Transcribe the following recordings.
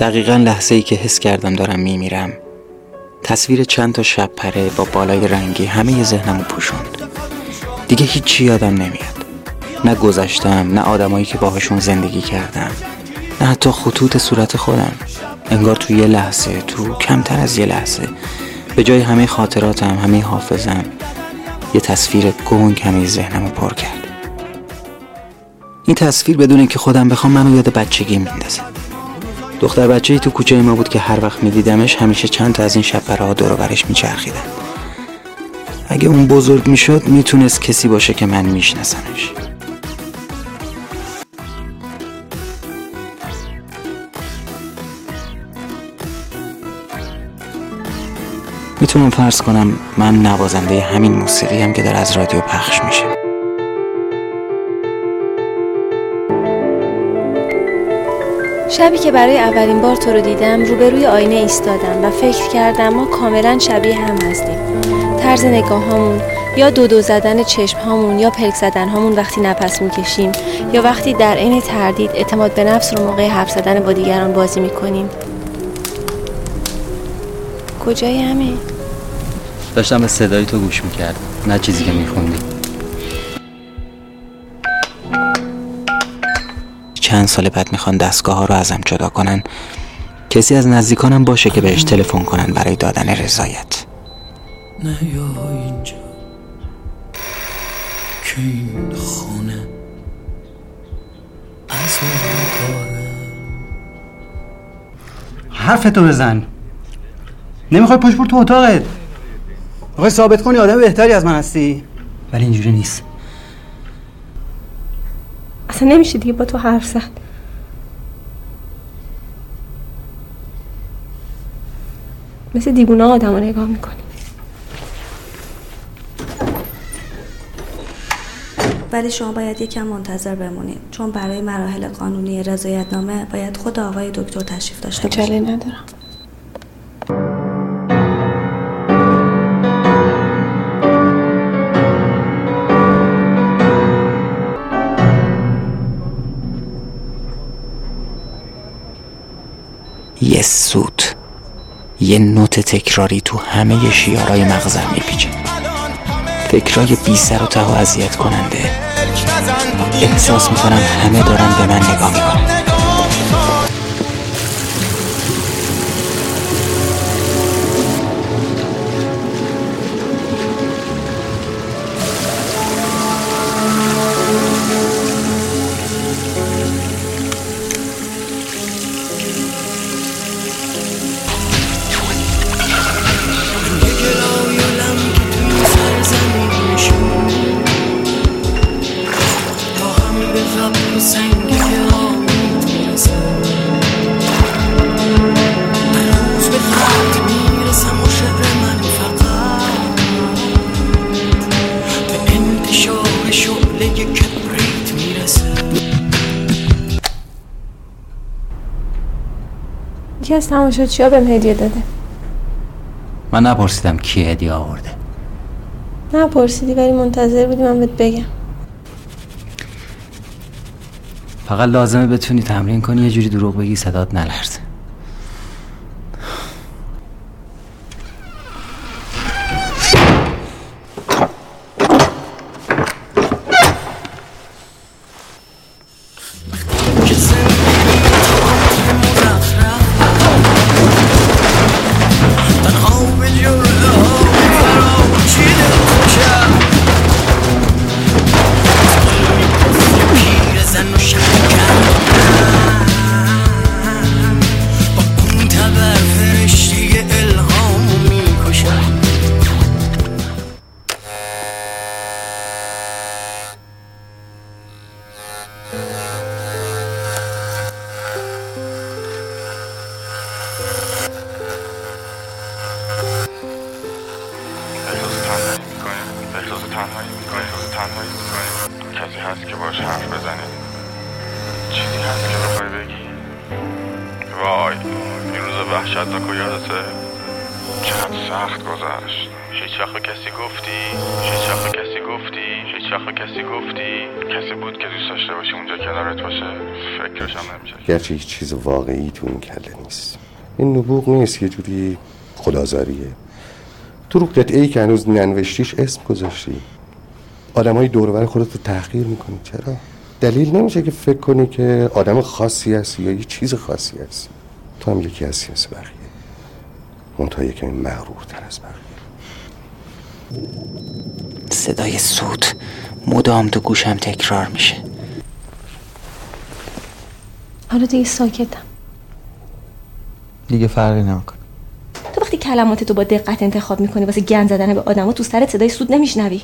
دقیقا لحظه ای که حس کردم دارم میمیرم. تصویر چند تا شب پره با بالای رنگی همه ذهنمو پوشوند. دیگه هیچی یادم نمیاد. نه گذشتم نه آدمایی که باهاشون زندگی کردم. نه حتی خطوط صورت خودم. انگار تو یه لحظه تو کمتر از یه لحظه. به جای همه خاطراتم همه حافظم یه تصویر گنگ همه ذهنمو پر کرد. این تصویر بدون که خودم بخوام منو یاد بچگی میندازه. دختر بچه ای تو کوچه ما بود که هر وقت میدیدمش همیشه چند تا از این شپره ها دور برش میچرخیدن. اگه اون بزرگ می‌شد می‌تونست کسی باشه که من میشناسمش. می‌تونم فرض کنم من نوازنده همین موسیقی هم که داره از رادیو پخش میشه. شبی که برای اولین بار تو رو دیدم روبروی آینه ایستادم و فکر کردم ما کاملا شبیه هم هستیم. طرز نگاه هامون یا دو دو زدن چشم هامون یا پلک زدن هامون وقتی نفس می‌کشیم یا وقتی در عین تردید اعتماد به نفس رو موقع حرف زدن با دیگران بازی می‌کنیم. کجایی همه؟ داشتم به صدای تو گوش می‌کردم نه چیزی که میخوندی. چند سال بعد می‌خوان دستگاه ها رو ازم جدا کنن. کسی از نزدیکانم باشه که بهش تلفن کنن برای دادن رضایت. نه یا اینجا. که این خونه از حرفتو بزن. نمی‌خوای پشت تو اتاقت. می‌خوای ثابت کنی آدم بهتری از من هستی؟ ولی اینجوری نیست. اصلا نمیشه دیگه با تو حرف زد. مثل دیگونه آدم رو نگاه می‌کنی. ولی شما باید یکم منتظر بمونید. چون برای مراحل قانونی رضایتنامه باید خود آقای دکتر تشریف داشته عجله ندارم. یه سوت یه نوت تکراری تو همه شیارای مغزم میپیچه. فکرای بی سر و ته و اذیت کننده. احساس می‌کنم همه دارن به من نگاه می‌کنن. یکی از تماشاچی ها بهم هدیه داده. من نپرسیدم کی هدیه آورده. نه پرسیدی ولی منتظر بودی من بهت بگم. فقط لازمه بتونی تمرین کنی یه جوری دروغ بگی صدات نلرزه. وای این روز وحشتناک و یادته چقدر سخت گذشت. هیچ وقت کسی گفتی؟ هیچ وقت کسی گفتی؟ هیچ هیچ وقت کسی گفتی؟ کسی بود که دوست داشته باشی اونجا کنارت باشه؟ فکرش هم نمیشه گرچه هیچ چیز واقعی تو این کله نیست. این نبوغ نیست یه جوری خدازاریه تو رو قطعه ای که هنوز ننوشتیش اسم گذاشتی. آدم های دورور خودت رو تحقیر می‌کنی. چرا؟ دلیل نمیشه که فکر کنی که آدم خاصی هستی یا یه چیز خاصی هستی. تو هم یکی هستی مثل بقیه. منتها یکمی مغرورتر از بقیه. صدای سوت مدام تو گوشم تکرار میشه. حالا دیگه ساکتم. دیگه فرقی نمی‌کنه. تو وقتی کلماتتو با دقت انتخاب می‌کنی واسه گند زدن به آدما تو سرت صدای سود نمیشنوی.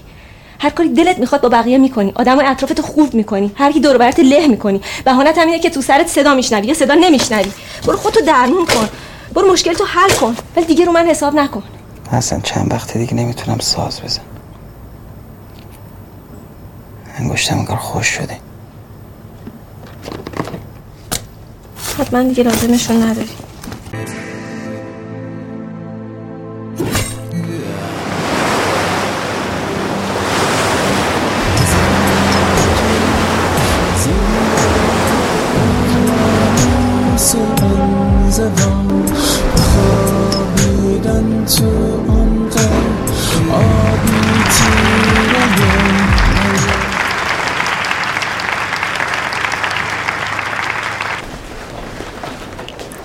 هر کاری دلت می‌خواد با بقیه می‌کنی. آدمای اطرافتو خوب می‌کنی. هر کی دور برت له می‌کنی. بهانت همینه که تو سرت صدا میشنوی یا صدا نمیشنوی. برو خودتو درمون کن. برو مشکل تو حل کن. ولی دیگه رو من حساب نکن. اصلا چند وقت دیگه نمی‌تونم ساز بزن انگشتم انگار خوش شده. حتما دیگه لازمشون نداری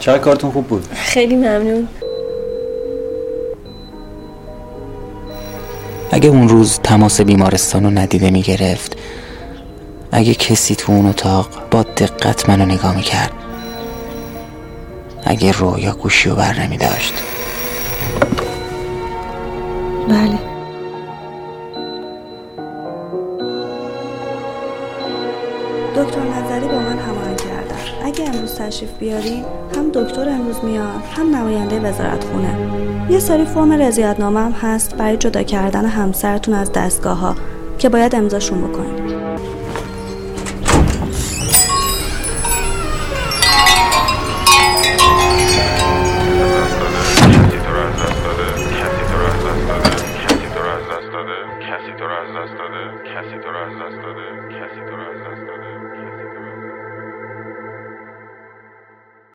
چقدر کارتون خوب بود؟ خیلی ممنون. اگه اون روز تماس بیمارستان رو ندیده می‌گرفت اگه کسی تو اون اتاق با دقت منو نگاه می‌کرد اگه رو یا گوشی رو بر نمی داشت بله. تشریف بیاری هم دکتر امروز میاد هم نماینده وزارت خونه یه سری فرم رضایتنامه هم هست برای جدا کردن همسرتون از دستگاه ها که باید امضاشون بکنید.